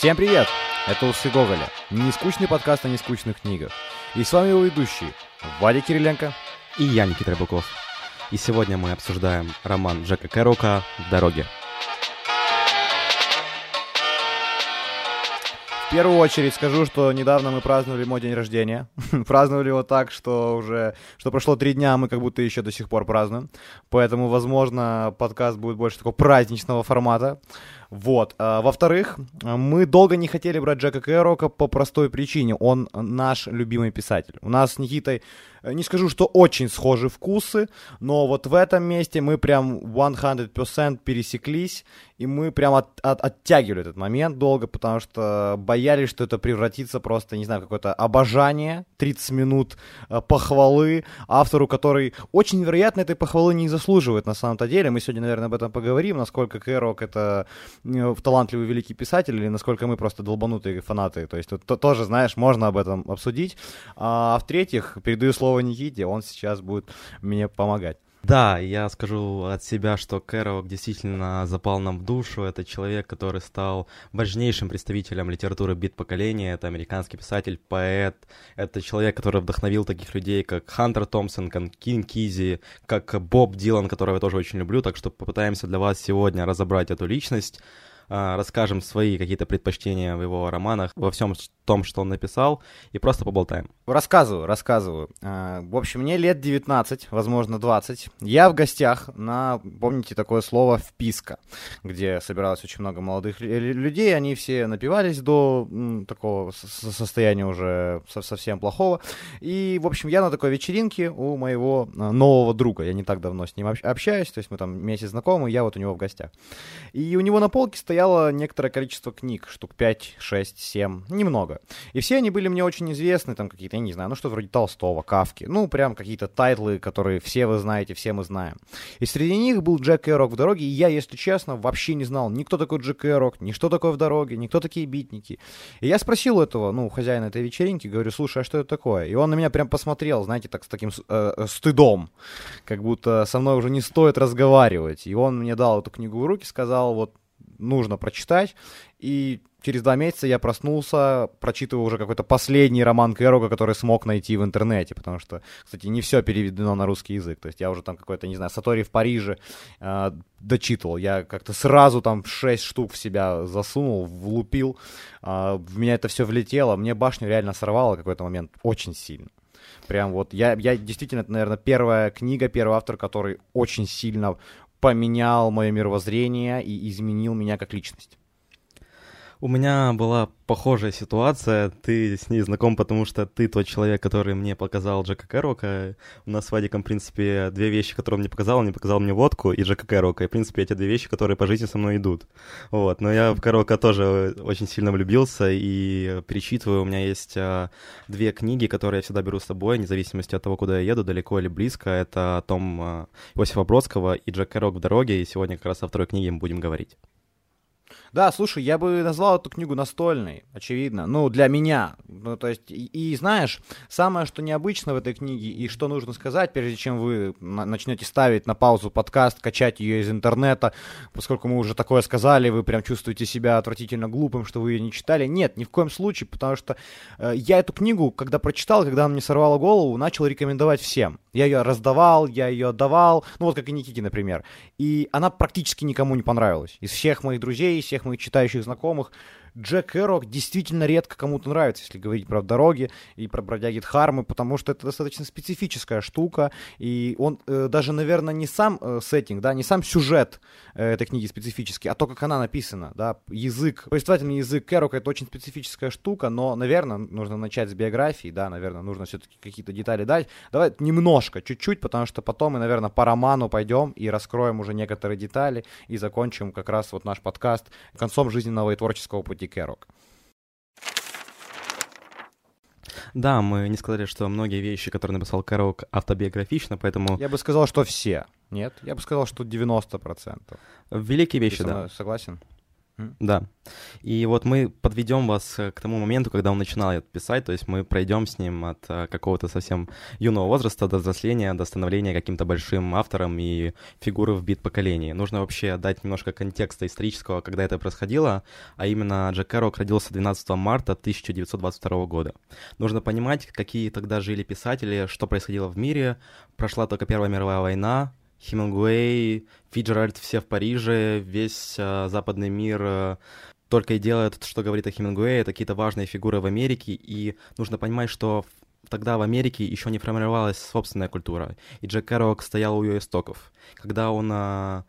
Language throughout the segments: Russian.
Всем привет! Это «Усы Гоголя», не скучный подкаст о нескучных книгах. И с вами его ведущие Вадя Кириленко и я, Никита Рыбаков. И сегодня мы обсуждаем роман Джека Кэрока «В дороге». В первую очередь скажу, что недавно мы праздновали мой день рождения. праздновали его так, что уже, что прошло три дня, а мы как будто еще до сих пор празднуем. Поэтому, возможно, подкаст будет больше такого праздничного формата. Вот. А, во-вторых, мы долго не хотели брать Джека Кэрока по простой причине. Он наш любимый писатель. У нас с Никитой Э, не скажу, что очень схожи вкусы, но вот в этом месте мы прям 100% пересеклись, и мы прям от, от, оттягивали этот момент долго, потому что боялись, что это превратится просто, не знаю, какое-то обожание, 30 минут э, похвалы автору, который очень вероятно этой похвалы не заслуживает на самом-то деле. Мы сегодня, наверное, об этом поговорим, насколько Кэрок это талантливый великий писатель, или насколько мы просто долбанутые фанаты. То есть тут тоже, знаешь, можно об этом обсудить. А в-третьих, передаю слово Никите, он сейчас будет мне помогать. Да, я скажу от себя, что Кэроук действительно запал нам в душу. Это человек, который стал важнейшим представителем литературы бит поколения. Это американский писатель, поэт. Это человек, который вдохновил таких людей, как Хантер Томпсон, как Кин Кизи, как Боб Дилан, которого я тоже очень люблю. Так что попытаемся для вас сегодня разобрать эту личность. А, расскажем свои какие-то предпочтения в его романах, во всем том, что он написал, и просто поболтаем. Рассказываю, рассказываю. А, в общем, мне лет 19, возможно, 20. Я в гостях на, помните, такое слово «вписка», где собиралось очень много молодых людей, они все напивались до такого состояния уже совсем плохого. И, в общем, я на такой вечеринке у моего а, нового друга, я не так давно с ним общаюсь, то есть мы там месяц знакомы, я вот у него в гостях. И у него на полке стоял стояло некоторое количество книг, штук 5, 6, 7, немного. И все они были мне очень известны, там какие-то, я не знаю, ну что вроде Толстого, Кафки, ну прям какие-то тайтлы, которые все вы знаете, все мы знаем. И среди них был Джек Керуак В дороге, и я, если честно, вообще не знал ни кто такой Джек Керуак, ни что такое в дороге, ни кто такие битники. И я спросил этого, ну, хозяина этой вечеринки, говорю, слушай, а что это такое? И он на меня прям посмотрел, знаете, так с таким э, э, стыдом, как будто со мной уже не стоит разговаривать. И он мне дал эту книгу в руки, сказал, вот нужно прочитать. И через два месяца я проснулся, прочитывая уже какой-то последний роман Кэрога, который смог найти в интернете, потому что, кстати, не все переведено на русский язык. То есть я уже там какой-то, не знаю, Сатори в Париже э, дочитывал. Я как-то сразу там шесть штук в себя засунул, влупил. Э, в меня это все влетело. Мне башню реально сорвало в какой-то момент очень сильно. Прям вот, я, я действительно, это, наверное, первая книга, первый автор, который очень сильно поменял мое мировоззрение и изменил меня как личность. У меня была похожая ситуация. Ты с ней знаком, потому что ты тот человек, который мне показал Джека Кэрока. У нас с Вадиком, в принципе, две вещи, которые он мне показал. Он мне показал мне водку и Джека Кэрока. И, в принципе, эти две вещи, которые по жизни со мной идут. Вот. Но я в Кэрока тоже очень сильно влюбился и перечитываю. У меня есть а, две книги, которые я всегда беру с собой, вне зависимости от того, куда я еду, далеко или близко. Это о том а, Иосифа Бродского и Джек Кэрок в дороге. И сегодня как раз о второй книге мы будем говорить. Да, слушай, я бы назвал эту книгу настольной, очевидно. Ну, для меня. Ну, то есть, и, и знаешь, самое, что необычно в этой книге, и что нужно сказать, прежде чем вы начнете ставить на паузу подкаст, качать ее из интернета, поскольку мы уже такое сказали, вы прям чувствуете себя отвратительно глупым, что вы ее не читали. Нет, ни в коем случае, потому что э, я эту книгу, когда прочитал, когда она мне сорвала голову, начал рекомендовать всем. Я ее раздавал, я ее отдавал, ну вот как и Никите, например. И она практически никому не понравилась. Из всех моих друзей, всех моих читающих знакомых Джек Эрок действительно редко кому-то нравится, если говорить про дороги и про бродяги Дхармы, потому что это достаточно специфическая штука, и он э, даже, наверное, не сам э, сеттинг, да, не сам сюжет э, этой книги специфический, а то, как она написана, да, язык, повествовательный язык Эрока это очень специфическая штука, но, наверное, нужно начать с биографии, да, наверное, нужно все-таки какие-то детали дать. Давай немножко, чуть-чуть, потому что потом мы, наверное, по роману пойдем и раскроем уже некоторые детали и закончим как раз вот наш подкаст концом жизненного и творческого пути Керок. Да, мы не сказали, что многие вещи, которые написал Кэрок, автобиографично, поэтому... Я бы сказал, что все. Нет, я бы сказал, что 90%. Великие вещи, да. Согласен? Да. И вот мы подведем вас э, к тому моменту, когда он начинал это писать, то есть мы пройдем с ним от э, какого-то совсем юного возраста до взросления, до становления каким-то большим автором и фигуры в бит-поколении. Нужно вообще дать немножко контекста исторического, когда это происходило, а именно Джек Керрок родился 12 марта 1922 года. Нужно понимать, какие тогда жили писатели, что происходило в мире. Прошла только Первая мировая война, Хемингуэй, Фиджеральд все в Париже, весь э, западный мир э, только и делает, что говорит о Хемингуэе, это какие-то важные фигуры в Америке, и нужно понимать, что тогда в Америке еще не формировалась собственная культура, и Джек Керрок стоял у ее истоков. Когда он э,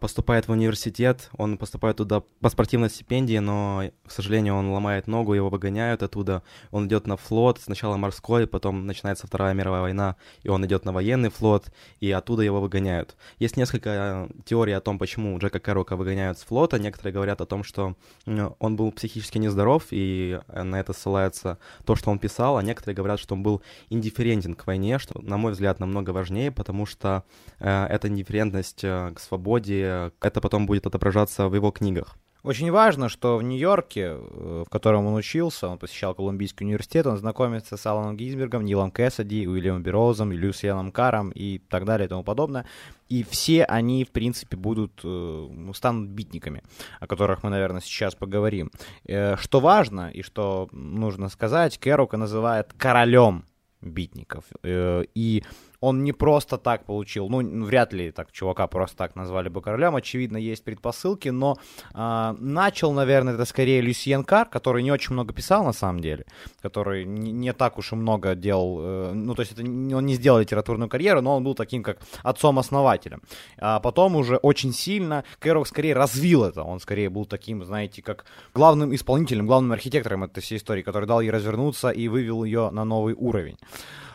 поступает в университет, он поступает туда по спортивной стипендии, но, к сожалению, он ломает ногу, его выгоняют оттуда. Он идет на флот, сначала морской, потом начинается Вторая мировая война, и он идет на военный флот, и оттуда его выгоняют. Есть несколько э, теорий о том, почему Джека Керрока выгоняют с флота. Некоторые говорят о том, что он был психически нездоров, и на это ссылается то, что он писал, а некоторые говорят, что он был индифферентен к войне, что, на мой взгляд, намного важнее, потому что э, эта индифферентность э, к свободе свободе, это потом будет отображаться в его книгах. Очень важно, что в Нью-Йорке, э, в котором он учился, он посещал Колумбийский университет, он знакомится с Аланом Гизбергом, Нилом Кэссиди, Уильямом Бероузом, Люсианом Каром и так далее и тому подобное. И все они, в принципе, будут, э, станут битниками, о которых мы, наверное, сейчас поговорим. Э, что важно и что нужно сказать, Керука называет королем битников. И он не просто так получил, ну, вряд ли так чувака просто так назвали бы королем, очевидно, есть предпосылки, но э, начал, наверное, это скорее Люсьен Кар, который не очень много писал на самом деле, который не, не так уж и много делал, э, ну, то есть это, он не сделал литературную карьеру, но он был таким как отцом-основателем. А потом уже очень сильно Кэрок скорее развил это, он скорее был таким, знаете, как главным исполнителем, главным архитектором этой всей истории, который дал ей развернуться и вывел ее на новый уровень.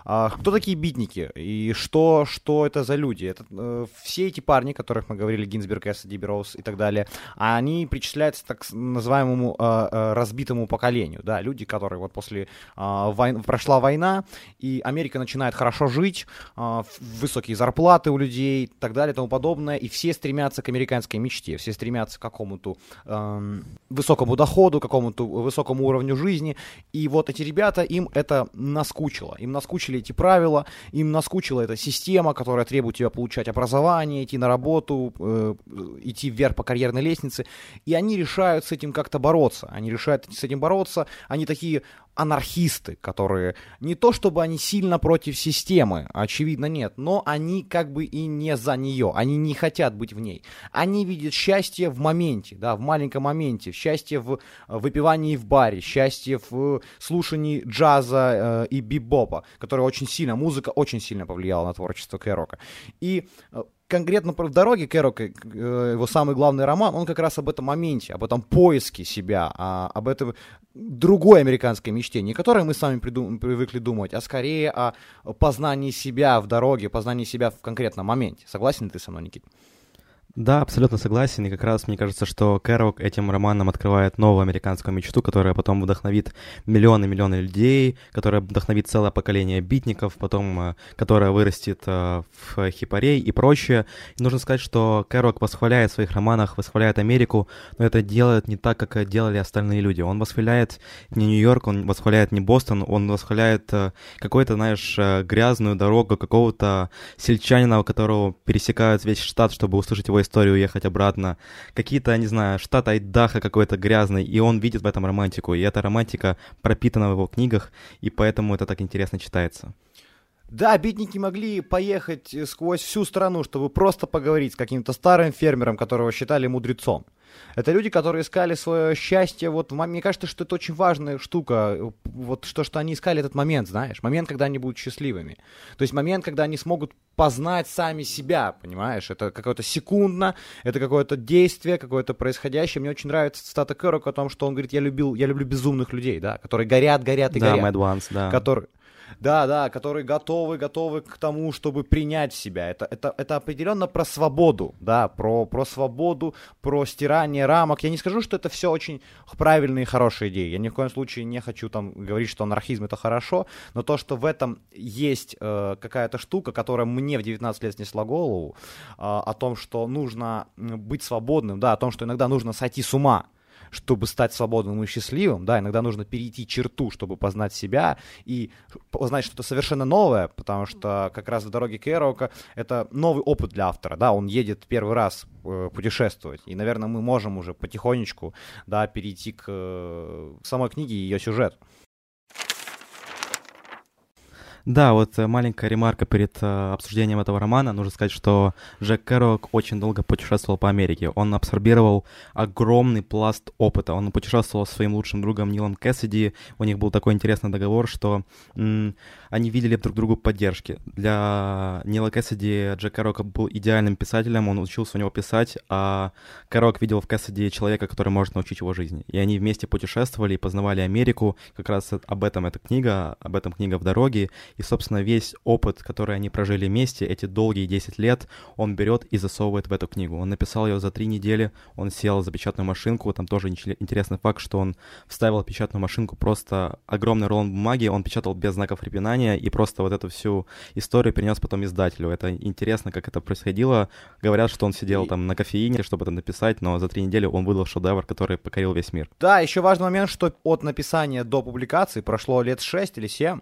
А, кто такие битники и что, что это за люди? Это, э, все эти парни, о которых мы говорили, Гинзберг, Эссиди, Бероуз и так далее, они причисляются так называемому э, э, разбитому поколению, да, люди, которые вот после э, войн, прошла война, и Америка начинает хорошо жить, э, высокие зарплаты у людей и так далее и тому подобное, и все стремятся к американской мечте, все стремятся к какому-то э, высокому доходу, какому-то высокому уровню жизни, и вот эти ребята, им это наскучило, им наскучили наскучили эти правила, им наскучила эта система, которая требует тебя получать образование, идти на работу, э, идти вверх по карьерной лестнице, и они решают с этим как-то бороться, они решают с этим бороться, они такие анархисты, которые не то чтобы они сильно против системы, очевидно нет, но они как бы и не за нее, они не хотят быть в ней. Они видят счастье в моменте, да, в маленьком моменте, счастье в выпивании в баре, счастье в слушании джаза э, и бибопа, который очень сильно, музыка очень сильно повлияла на творчество Кэрока. И э, конкретно в дороге Кэрока, э, его самый главный роман, он как раз об этом моменте, об этом поиске себя, а, об этом другой американской мечте, не которой мы с вами придум- привыкли думать, а скорее о познании себя в дороге, познании себя в конкретном моменте. Согласен ты со мной, Никит? Да, абсолютно согласен. И как раз мне кажется, что Кэррок этим романом открывает новую американскую мечту, которая потом вдохновит миллионы-миллионы людей, которая вдохновит целое поколение битников, потом э, которая вырастет э, в хипарей и прочее. И нужно сказать, что Кэррок восхваляет в своих романах, восхваляет Америку, но это делает не так, как делали остальные люди. Он восхваляет не Нью-Йорк, он восхваляет не Бостон, он восхваляет э, какую-то, знаешь, грязную дорогу какого-то сельчанина, у которого пересекают весь штат, чтобы услышать его историю уехать обратно. Какие-то, не знаю, штат Айдаха какой-то грязный, и он видит в этом романтику. И эта романтика пропитана в его книгах, и поэтому это так интересно читается. Да, бедники могли поехать сквозь всю страну, чтобы просто поговорить с каким-то старым фермером, которого считали мудрецом. Это люди, которые искали свое счастье. Вот мне кажется, что это очень важная штука. Вот что, что они искали этот момент, знаешь, момент, когда они будут счастливыми. То есть момент, когда они смогут познать сами себя, понимаешь? Это какое-то секундно, это какое-то действие, какое-то происходящее. Мне очень нравится цитата Кэрока о том, что он говорит, я любил, я люблю безумных людей, да, которые горят, горят и да, горят. Mad Ones, да. Которые, Да, да, которые готовы, готовы к тому, чтобы принять себя. Это, это, это определенно про свободу, да, про, про свободу, про стирание рамок. Я не скажу, что это все очень правильные и хорошие идеи. Я ни в коем случае не хочу там говорить, что анархизм это хорошо, но то, что в этом есть э, какая-то штука, которая мне в 19 лет снесла голову, э, о том, что нужно быть свободным, да, о том, что иногда нужно сойти с ума, чтобы стать свободным и счастливым, да, иногда нужно перейти черту, чтобы познать себя и познать что-то совершенно новое, потому что как раз в дороге Керроука это новый опыт для автора, да, он едет первый раз э, путешествовать, и, наверное, мы можем уже потихонечку, да, перейти к, э, самой книге и ее сюжету. Да, вот э, маленькая ремарка перед э, обсуждением этого романа. Нужно сказать, что Джек Кэррок очень долго путешествовал по Америке. Он абсорбировал огромный пласт опыта. Он путешествовал со своим лучшим другом Нилом Кэссиди. У них был такой интересный договор, что м- они видели друг другу поддержки. Для Нила Кэссиди Джек Кэррок был идеальным писателем, он учился у него писать, а Кэррок видел в Кэссиди человека, который может научить его жизни. И они вместе путешествовали и познавали Америку. Как раз об этом эта книга, об этом книга в дороге. И, собственно, весь опыт, который они прожили вместе, эти долгие 10 лет, он берет и засовывает в эту книгу. Он написал ее за три недели, он сел за печатную машинку, там тоже интересный факт, что он вставил печатную машинку просто огромный рулон бумаги, он печатал без знаков препинания и просто вот эту всю историю перенес потом издателю. Это интересно, как это происходило. Говорят, что он сидел там на кофеине, чтобы это написать, но за три недели он выдал шедевр, который покорил весь мир. Да, еще важный момент, что от написания до публикации прошло лет 6 или 7.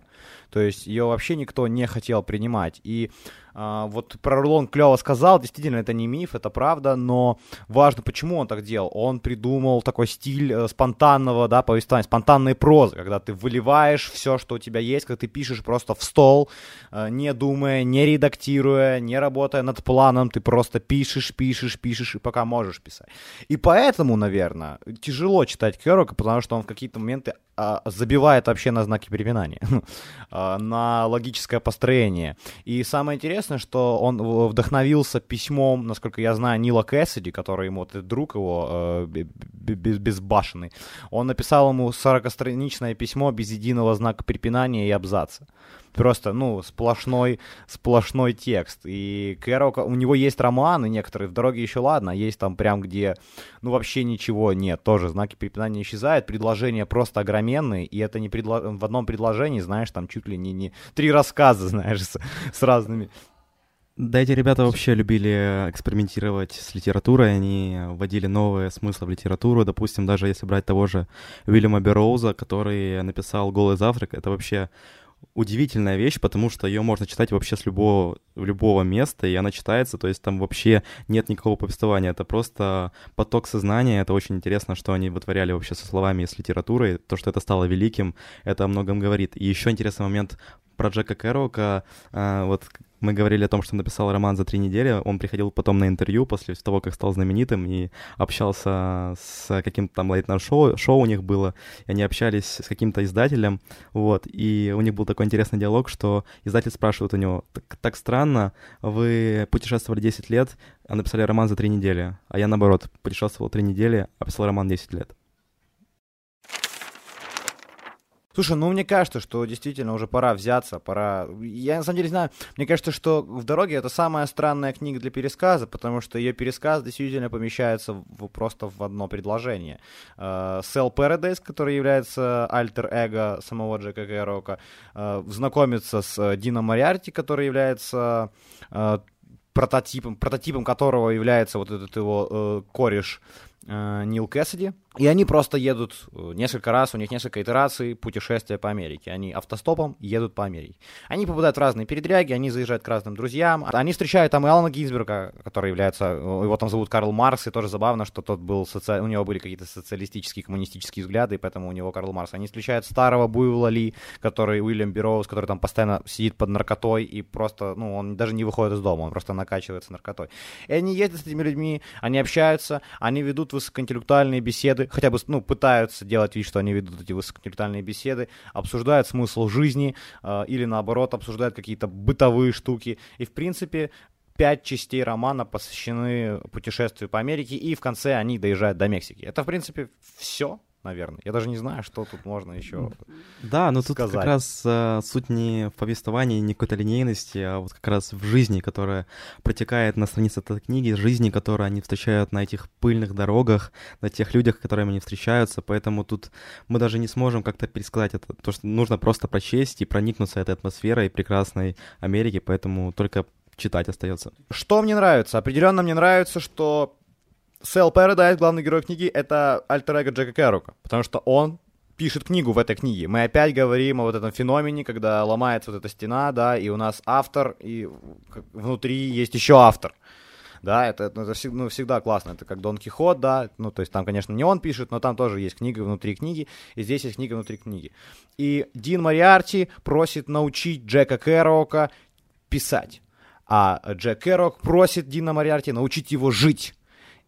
То есть ее вообще никто не хотел принимать. И вот про рулон клево сказал, действительно, это не миф, это правда, но важно, почему он так делал. Он придумал такой стиль э, спонтанного, да, повествования, спонтанной прозы, когда ты выливаешь все, что у тебя есть, когда ты пишешь просто в стол, э, не думая, не редактируя, не работая над планом, ты просто пишешь, пишешь, пишешь, и пока можешь писать. И поэтому, наверное, тяжело читать Керрока, потому что он в какие-то моменты а, забивает вообще на знаки препинания, а, на логическое построение. И самое интересное, что он вдохновился письмом, насколько я знаю, Нила Кэссиди, который ему, вот, друг его, э, безбашенный, он написал ему 40-страничное письмо без единого знака препинания и абзаца. Просто, ну, сплошной, сплошной текст. И Кэрол, у него есть романы некоторые, в дороге еще ладно, есть там прям, где, ну, вообще ничего нет, тоже знаки препинания исчезают, предложения просто огроменные, и это не предло... в одном предложении, знаешь, там чуть ли не, не три рассказа, знаешь, с, с разными да, эти ребята вообще любили экспериментировать с литературой, они вводили новые смыслы в литературу. Допустим, даже если брать того же Уильяма Берроуза, который написал «Голый завтрак», это вообще удивительная вещь, потому что ее можно читать вообще с любого, любого места, и она читается, то есть там вообще нет никакого повествования, это просто поток сознания, это очень интересно, что они вытворяли вообще со словами и с литературой, то, что это стало великим, это о многом говорит. И еще интересный момент про Джека Кэрока, а, вот мы говорили о том, что написал роман за три недели. Он приходил потом на интервью после того, как стал знаменитым, и общался с каким-то там лейтнайт шоу, шоу у них было, и они общались с каким-то издателем, вот, и у них был такой интересный диалог, что издатель спрашивает у него, так, так странно, вы путешествовали 10 лет, а написали роман за три недели, а я, наоборот, путешествовал три недели, а писал роман 10 лет. Слушай, ну мне кажется, что действительно уже пора взяться, пора... Я на самом деле знаю, мне кажется, что «В дороге» — это самая странная книга для пересказа, потому что ее пересказ действительно помещается в, просто в одно предложение. Uh, Cell Paradise, который является альтер-эго самого Джека Кэрока, uh, знакомится с Дином Мариарти, который является прототипом, прототипом которого является вот этот его э, кореш э, Нил Кэссиди. И они просто едут э, несколько раз, у них несколько итераций путешествия по Америке. Они автостопом едут по Америке. Они попадают в разные передряги, они заезжают к разным друзьям. Они встречают там и Алана Гинзберга, который является, э, его там зовут Карл Маркс, и тоже забавно, что тот был, соци... у него были какие-то социалистические, коммунистические взгляды, и поэтому у него Карл Маркс. Они встречают старого Буйвола Ли, который Уильям Берроуз, который там постоянно сидит под наркотой, и просто, ну, он даже не выходит из дома, он просто накачивается наркотой. И они едут с этими людьми, они общаются, они ведут высокоинтеллектуальные беседы, беседы, хотя бы, ну, пытаются делать вид, что они ведут эти высокоинтеллектуальные беседы, обсуждают смысл жизни э, или, наоборот, обсуждают какие-то бытовые штуки. И, в принципе, пять частей романа посвящены путешествию по Америке, и в конце они доезжают до Мексики. Это, в принципе, все наверное. Я даже не знаю, что тут можно еще Да, но тут сказать. как раз а, суть не в повествовании, не какой-то линейности, а вот как раз в жизни, которая протекает на странице этой книги, жизни, которую они встречают на этих пыльных дорогах, на тех людях, с которыми они встречаются, поэтому тут мы даже не сможем как-то пересказать это, то, что нужно просто прочесть и проникнуться этой атмосферой прекрасной Америки, поэтому только читать остается. Что мне нравится? Определенно мне нравится, что Сэл Paradise, главный герой книги, это альтер эго Джека Кэрука, потому что он пишет книгу в этой книге. Мы опять говорим о вот этом феномене, когда ломается вот эта стена, да, и у нас автор, и внутри есть еще автор. Да, это, ну, это ну, всегда классно. Это как Дон Кихот, да. Ну, то есть там, конечно, не он пишет, но там тоже есть книга внутри книги, и здесь есть книга внутри книги. И Дин Мариарти просит научить Джека Кэрока писать. А Джек Кэрок просит Дина Мариарти научить его жить.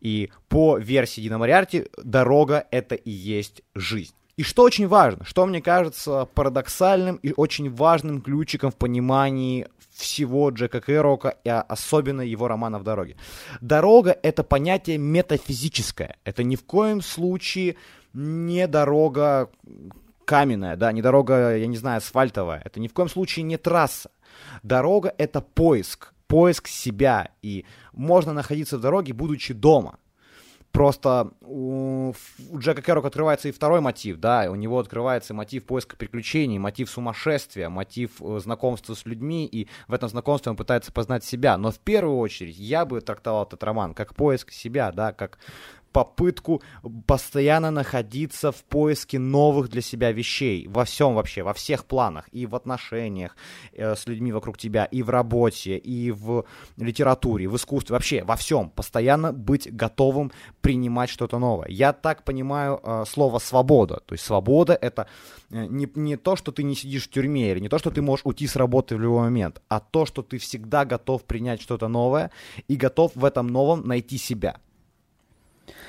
И по версии Дина Мариарти, дорога — это и есть жизнь. И что очень важно, что мне кажется парадоксальным и очень важным ключиком в понимании всего Джека Кэрока, и особенно его романа «В дороге». Дорога — это понятие метафизическое. Это ни в коем случае не дорога каменная, да, не дорога, я не знаю, асфальтовая. Это ни в коем случае не трасса. Дорога — это поиск поиск себя, и можно находиться в дороге, будучи дома. Просто у, у Джека Керрока открывается и второй мотив, да, у него открывается мотив поиска приключений, мотив сумасшествия, мотив э, знакомства с людьми, и в этом знакомстве он пытается познать себя. Но в первую очередь я бы трактовал этот роман как поиск себя, да, как попытку постоянно находиться в поиске новых для себя вещей во всем вообще, во всех планах, и в отношениях э, с людьми вокруг тебя, и в работе, и в литературе, в искусстве, вообще во всем, постоянно быть готовым принимать что-то новое. Я так понимаю э, слово свобода, то есть свобода это э, не, не то, что ты не сидишь в тюрьме, или не то, что ты можешь уйти с работы в любой момент, а то, что ты всегда готов принять что-то новое и готов в этом новом найти себя.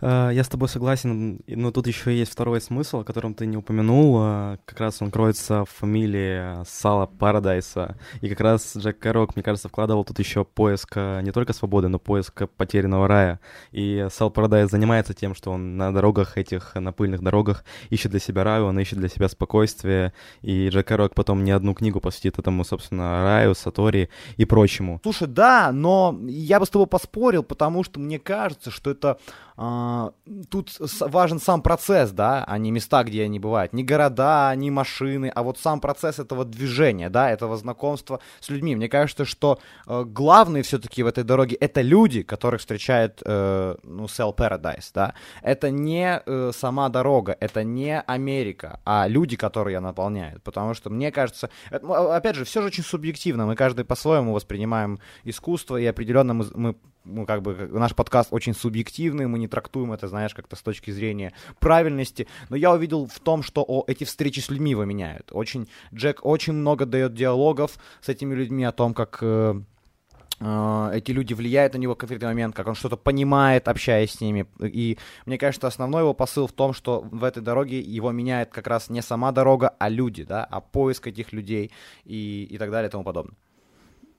Э, я с тобой согласен, но тут еще есть второй смысл, о котором ты не упомянул. Э, как раз он кроется в фамилии Сала Парадайса. И как раз Джек Кэррок, мне кажется, вкладывал тут еще поиск э, не только свободы, но поиск потерянного рая. И Сал Парадайс занимается тем, что он на дорогах этих, на пыльных дорогах ищет для себя раю, он ищет для себя спокойствие. И Джек Кэррок потом не одну книгу посвятит этому, собственно, раю, Сатори и прочему. Слушай, да, но я бы с тобой поспорил, потому что мне кажется, что это а, тут важен сам процесс, да, а не места, где они бывают. Не города, не машины, а вот сам процесс этого движения, да, этого знакомства с людьми. Мне кажется, что э, главные все-таки в этой дороге это люди, которых встречает, э, ну, Cell Paradise, да. Это не э, сама дорога, это не Америка, а люди, которые ее наполняют. Потому что, мне кажется, это, опять же, все же очень субъективно. Мы каждый по-своему воспринимаем искусство, и определенно мы, мы ну, как бы наш подкаст очень субъективный, мы не трактуем это, знаешь, как-то с точки зрения правильности, но я увидел в том, что о, эти встречи с людьми его меняют. Очень, Джек очень много дает диалогов с этими людьми о том, как э, э, эти люди влияют на него в конкретный момент, как он что-то понимает, общаясь с ними. И мне кажется, основной его посыл в том, что в этой дороге его меняет как раз не сама дорога, а люди, да, а поиск этих людей и, и так далее и тому подобное.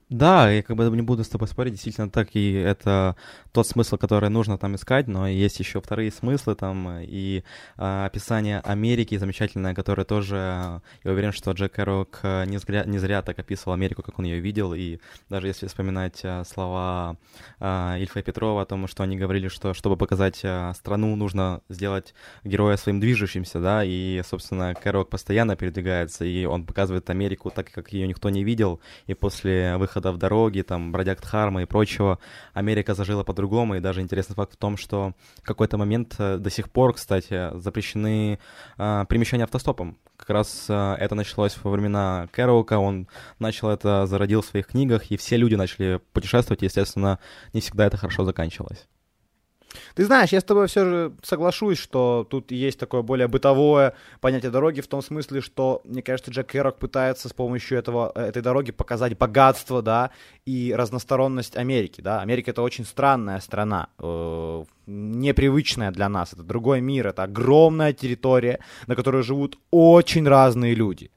Да, я как бы не буду с тобой спорить, действительно так, и это тот смысл, который нужно там искать, но есть еще вторые смыслы там, и а, описание Америки замечательное, которое тоже, я уверен, что Джек Кэррок э, не зря, не зря так описывал Америку, как он ее видел, и даже если вспоминать а, слова а, Ильфа и Петрова о том, что они говорили, что чтобы показать а, страну, нужно сделать героя своим движущимся, да, и, собственно, Кэррок постоянно передвигается, и он показывает Америку так, как ее никто не видел, и после выхода выхода в дороги, там, бродяг Дхарма и прочего, Америка зажила по-другому, и даже интересный факт в том, что в какой-то момент э, до сих пор, кстати, запрещены э, перемещения автостопом. Как раз э, это началось во времена Кэроука, он начал это, зародил в своих книгах, и все люди начали путешествовать, и, естественно, не всегда это хорошо заканчивалось. Ты знаешь, я с тобой все же соглашусь, что тут есть такое более бытовое понятие дороги в том смысле, что, мне кажется, Джек Керрок пытается с помощью этого, э, этой дороги показать богатство, да, и разносторонность Америки, да. Америка — это очень странная страна, э, непривычная для нас, это другой мир, это огромная территория, на которой живут очень разные люди.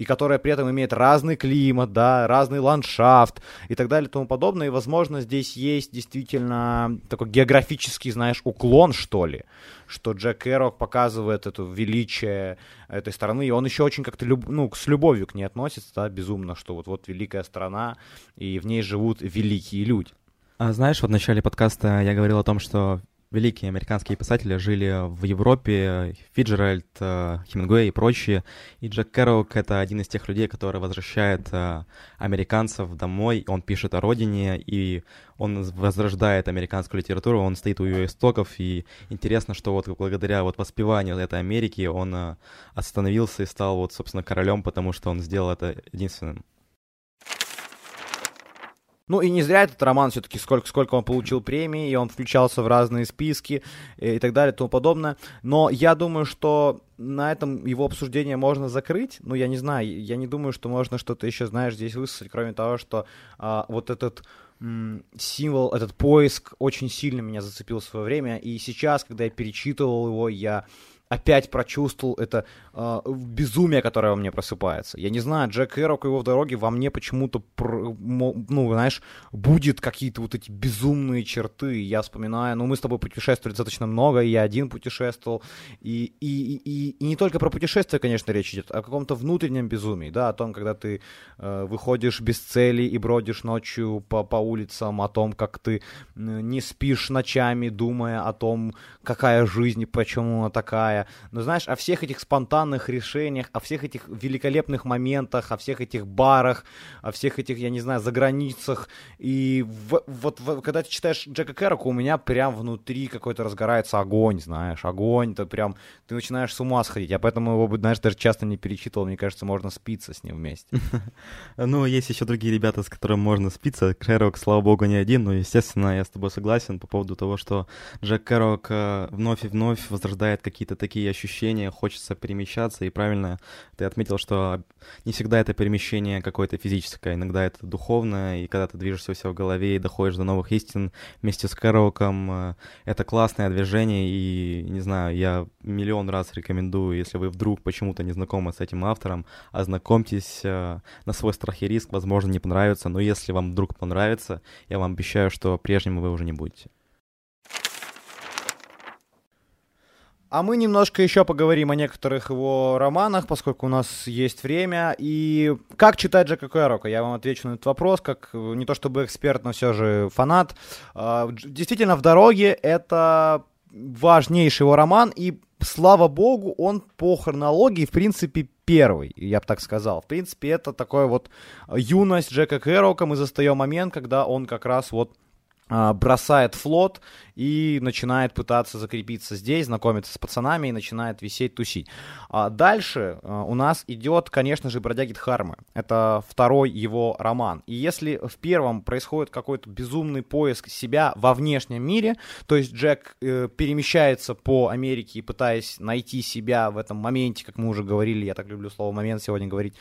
И которая при этом имеет разный климат, да, разный ландшафт и так далее и тому подобное. И, возможно, здесь есть действительно такой географический, знаешь, уклон, что ли, что Джек Керрок показывает это величие этой страны, и он еще очень как-то люб... ну, с любовью к ней относится, да, безумно, что вот, вот великая страна, и в ней живут великие люди. А знаешь, вот в начале подкаста я говорил о том, что великие американские писатели жили в Европе, Фиджеральд, э, Хемингуэй и прочие. И Джек Кэррок — это один из тех людей, который возвращает э, американцев домой. Он пишет о родине, и он возрождает американскую литературу, он стоит у ее истоков, и интересно, что вот благодаря вот воспеванию этой Америки он э, остановился и стал вот, собственно, королем, потому что он сделал это единственным. Ну и не зря этот роман все-таки, сколько, сколько он получил премий, и он включался в разные списки и, и так далее и тому подобное. Но я думаю, что на этом его обсуждение можно закрыть. Ну, я не знаю, я не думаю, что можно что-то еще, знаешь, здесь высказать, кроме того, что а, вот этот символ, этот поиск очень сильно меня зацепил в свое время. И сейчас, когда я перечитывал его, я опять прочувствовал это э, безумие, которое во мне просыпается. Я не знаю, Джек Хэрок его в дороге во мне почему-то, ну, знаешь, будет какие-то вот эти безумные черты. Я вспоминаю, ну, мы с тобой путешествовали достаточно много, и я один путешествовал. И, и, и, и не только про путешествия, конечно, речь идет, а о каком-то внутреннем безумии, да, о том, когда ты э, выходишь без цели и бродишь ночью по, по улицам, о том, как ты не спишь ночами, думая о том, какая жизнь и почему она такая, другая. Но знаешь, о всех этих спонтанных решениях, о всех этих великолепных моментах, о всех этих барах, о всех этих, я не знаю, заграницах. И в, вот в, когда ты читаешь Джека Керрока, у меня прям внутри какой-то разгорается огонь, знаешь, огонь, то прям ты начинаешь с ума сходить. Я поэтому его, знаешь, даже часто не перечитывал, мне кажется, можно спиться с ним вместе. Ну, есть еще другие ребята, с которыми можно спиться. Керрок, слава богу, не один, но, естественно, я с тобой согласен по поводу того, что Джек Керрок э, вновь и вновь возрождает какие-то такие такие ощущения, хочется перемещаться, и правильно ты отметил, что не всегда это перемещение какое-то физическое, иногда это духовное, и когда ты движешься все в голове и доходишь до новых истин вместе с Кэрроком, э, это классное движение, и, не знаю, я миллион раз рекомендую, если вы вдруг почему-то не знакомы с этим автором, ознакомьтесь э, на свой страх и риск, возможно, не понравится, но если вам вдруг понравится, я вам обещаю, что прежним вы уже не будете. А мы немножко еще поговорим о некоторых его романах, поскольку у нас есть время. И как читать Джека Кэрока? Я вам отвечу на этот вопрос, как не то чтобы эксперт, но все же фанат. А, действительно, «В дороге» — это важнейший его роман, и слава богу, он по хронологии, в принципе, первый, я бы так сказал. В принципе, это такой вот юность Джека Кэрока. Мы застаем момент, когда он как раз вот а, бросает флот и начинает пытаться закрепиться здесь, знакомиться с пацанами и начинает висеть, тусить. А дальше а, у нас идет, конечно же, «Бродяги Дхармы». Это второй его роман. И если в первом происходит какой-то безумный поиск себя во внешнем мире, то есть Джек э, перемещается по Америке, пытаясь найти себя в этом моменте, как мы уже говорили, я так люблю слово «момент» сегодня говорить,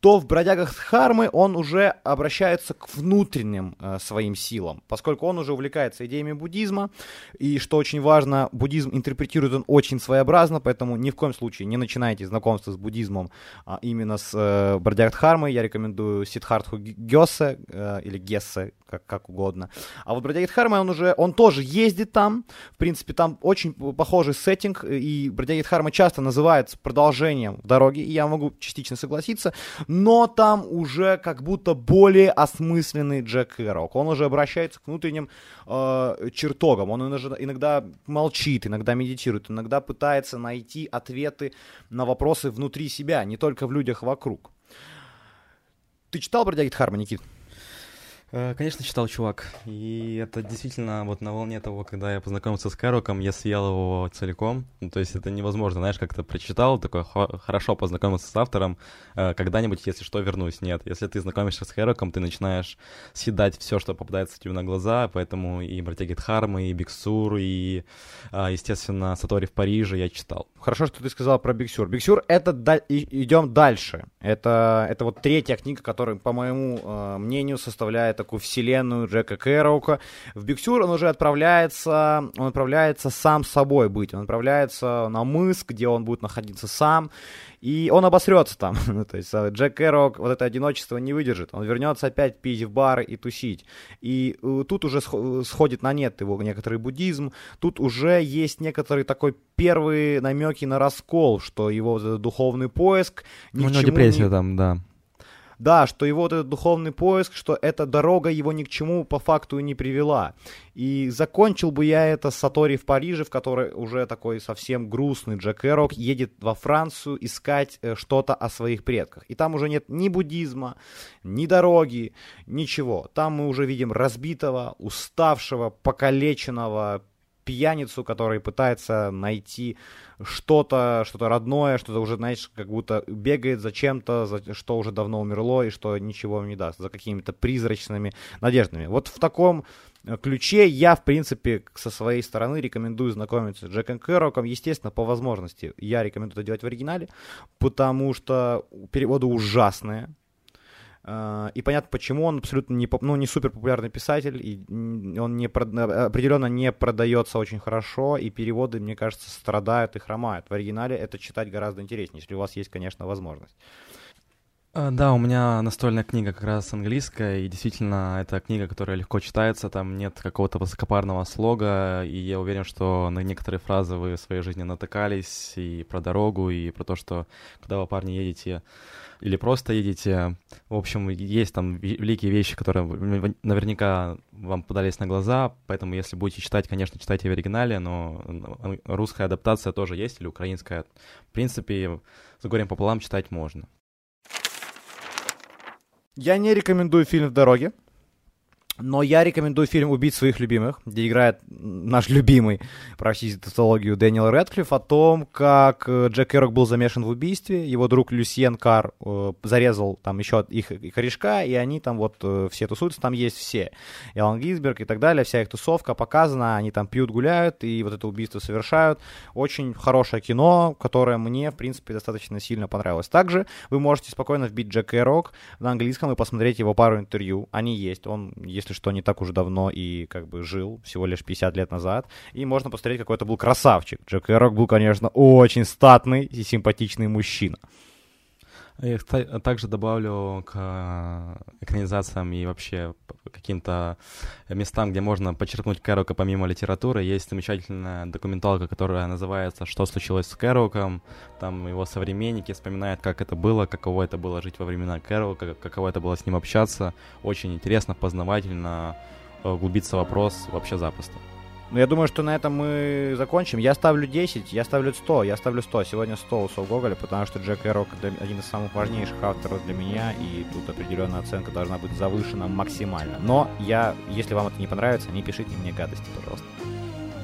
то в «Бродягах Дхармы» он уже обращается к внутренним э, своим силам, поскольку он уже увлекается идеями буддизма, и что очень важно, буддизм интерпретирует он очень своеобразно, поэтому ни в коем случае не начинайте знакомство с буддизмом а именно с э, Бродягдхармой. Я рекомендую Сидхартху Гёсе э, или Гессе, как, как угодно. А вот Бродяги Дхармы, он уже, он тоже ездит там. В принципе, там очень похожий сеттинг, и Бродяги Дхармы часто называют продолжением дороги, и я могу частично согласиться, но там уже как будто более осмысленный Джек Хэрок. Он уже обращается к внутренним э, чертогам. Он иногда молчит, иногда медитирует, иногда пытается найти ответы на вопросы внутри себя, не только в людях вокруг. Ты читал Бродяги Дхармы, Никит? Э, конечно, читал чувак. И это действительно вот на волне того, когда я познакомился с Кэроком, я съел его целиком. Ну, то есть это невозможно, знаешь, как-то прочитал, такой хорошо познакомился с автором, э, когда-нибудь, если что, вернусь. Нет, если ты знакомишься с Кэроком, ты начинаешь съедать все, что попадается тебе на глаза, поэтому и Братья Дхармы, и Биксур, и, э, естественно, Сатори в Париже я читал. Хорошо, что ты сказал про Биксюр. Биксюр — это да- идем дальше. Это, это вот третья книга, которая, по моему мнению, составляет такую вселенную Джека Кэроука. В Биксюр он уже отправляется, он отправляется сам собой быть, он отправляется на мыс, где он будет находиться сам, И он обосрется там. Ну, то есть Джек Кэррок вот это одиночество не выдержит. Он вернется опять пить в бары и тусить. И тут уже сходит на нет его некоторый буддизм. Тут уже есть некоторый такой первые намеки на раскол, что его духовный поиск... Ну, у него депрессия не... там, да. Да, что его вот этот духовный поиск, что эта дорога его ни к чему по факту и не привела. И закончил бы я это с Сатори в Париже, в которой уже такой совсем грустный Джек Эрок едет во Францию искать э, что-то о своих предках. И там уже нет ни буддизма, ни дороги, ничего. Там мы уже видим разбитого, уставшего, покалеченного, пьяницу, который пытается найти что-то, что-то родное, что-то уже, знаешь, как будто бегает за чем-то, за что уже давно умерло и что ничего не даст, за какими-то призрачными надеждами. Вот в таком э, ключе я, в принципе, со своей стороны рекомендую знакомиться с Джеком Кэрроком. Естественно, по возможности я рекомендую это делать в оригинале, потому что переводы ужасные. А, и понятно, почему он абсолютно не, ну, не супер популярный писатель, и он не, определенно не продается очень хорошо, и переводы, мне кажется, страдают и хромают. В оригинале это читать гораздо интереснее, если у вас есть, конечно, возможность. А, да, у меня настольная книга как раз английская, и действительно, это книга, которая легко читается, там нет какого-то высокопарного слога, и я уверен, что на некоторые фразы вы в своей жизни натыкались, и про дорогу, и про то, что когда вы, парни, едете или просто едете. В общем, есть там великие вещи, которые наверняка вам подались на глаза, поэтому если будете читать, конечно, читайте в оригинале, но русская адаптация тоже есть, или украинская. В принципе, с горем пополам читать можно. Я не рекомендую фильм «В дороге». Но я рекомендую фильм «Убить своих любимых», где играет наш любимый, простите тавтологию, Дэниел Редклифф, о том, как э, Джек Керрок был замешан в убийстве, его друг Люсьен Кар э, зарезал там еще их, корешка, и они там вот э, все тусуются, там есть все. И Алан Гизберг и так далее, вся их тусовка показана, они там пьют, гуляют, и вот это убийство совершают. Очень хорошее кино, которое мне, в принципе, достаточно сильно понравилось. Также вы можете спокойно вбить Джек Керрок на английском и посмотреть его пару интервью, они есть, он если что, не так уже давно и как бы жил, всего лишь 50 лет назад. И можно посмотреть, какой это был красавчик. Джек Эрок был, конечно, очень статный и симпатичный мужчина. Я также добавлю к э, экранизациям и вообще каким-то местам, где можно подчеркнуть Кэрока помимо литературы. Есть замечательная документалка, которая называется «Что случилось с Кэроком?». Там его современники вспоминают, как это было, каково это было жить во времена Кэрока, каково это было с ним общаться. Очень интересно, познавательно, э, углубиться в вопрос вообще запросто. Ну, я думаю, что на этом мы закончим. Я ставлю 10, я ставлю 100, я ставлю 100. Сегодня 100 у Сол Гоголя, потому что Джек Эрок один из самых важнейших авторов для меня, и тут определенная оценка должна быть завышена максимально. Но я, если вам это не понравится, не пишите мне гадости, пожалуйста.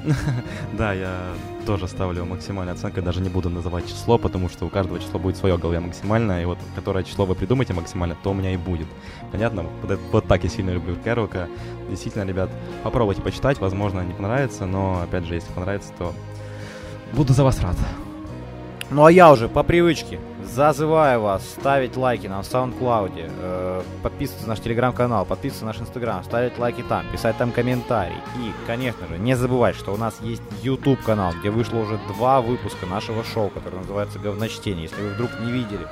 Да, я тоже ставлю максимальную оценку, даже не буду называть число, потому что у каждого числа будет свое голове максимальное, и вот которое число вы придумаете максимально, то у меня и будет. Понятно? Вот, вот так я сильно люблю Кэрука. Действительно, ребят, попробуйте почитать, возможно, не понравится, но, опять же, если понравится, то буду за вас рад. Ну а я уже по привычке зазываю вас ставить лайки на SoundCloud, э, подписываться на наш телеграм-канал, подписываться на наш инстаграм, ставить лайки там, писать там комментарии. И, конечно же, не забывать, что у нас есть YouTube канал, где вышло уже два выпуска нашего шоу, которое называется «Говночтение». Если вы вдруг не видели,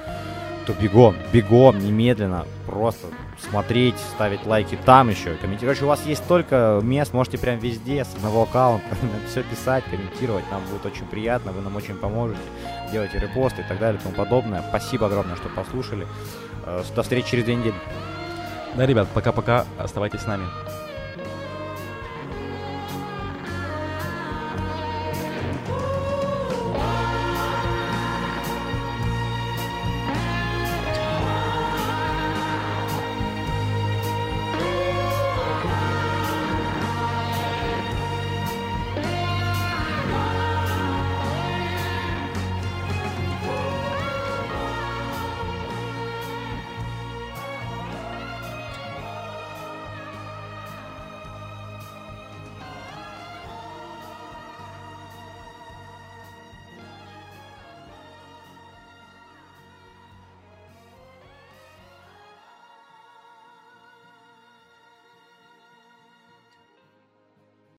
то бегом, бегом, немедленно, просто смотреть, ставить лайки там еще, комментировать. Короче, у вас есть столько мест, можете прям везде с одного аккаунта все писать, комментировать, нам будет очень приятно, вы нам очень поможете, делайте репосты и так далее и тому подобное. Спасибо огромное, что послушали. Э, до встречи через две недели. Да, ребят, пока-пока, оставайтесь с нами.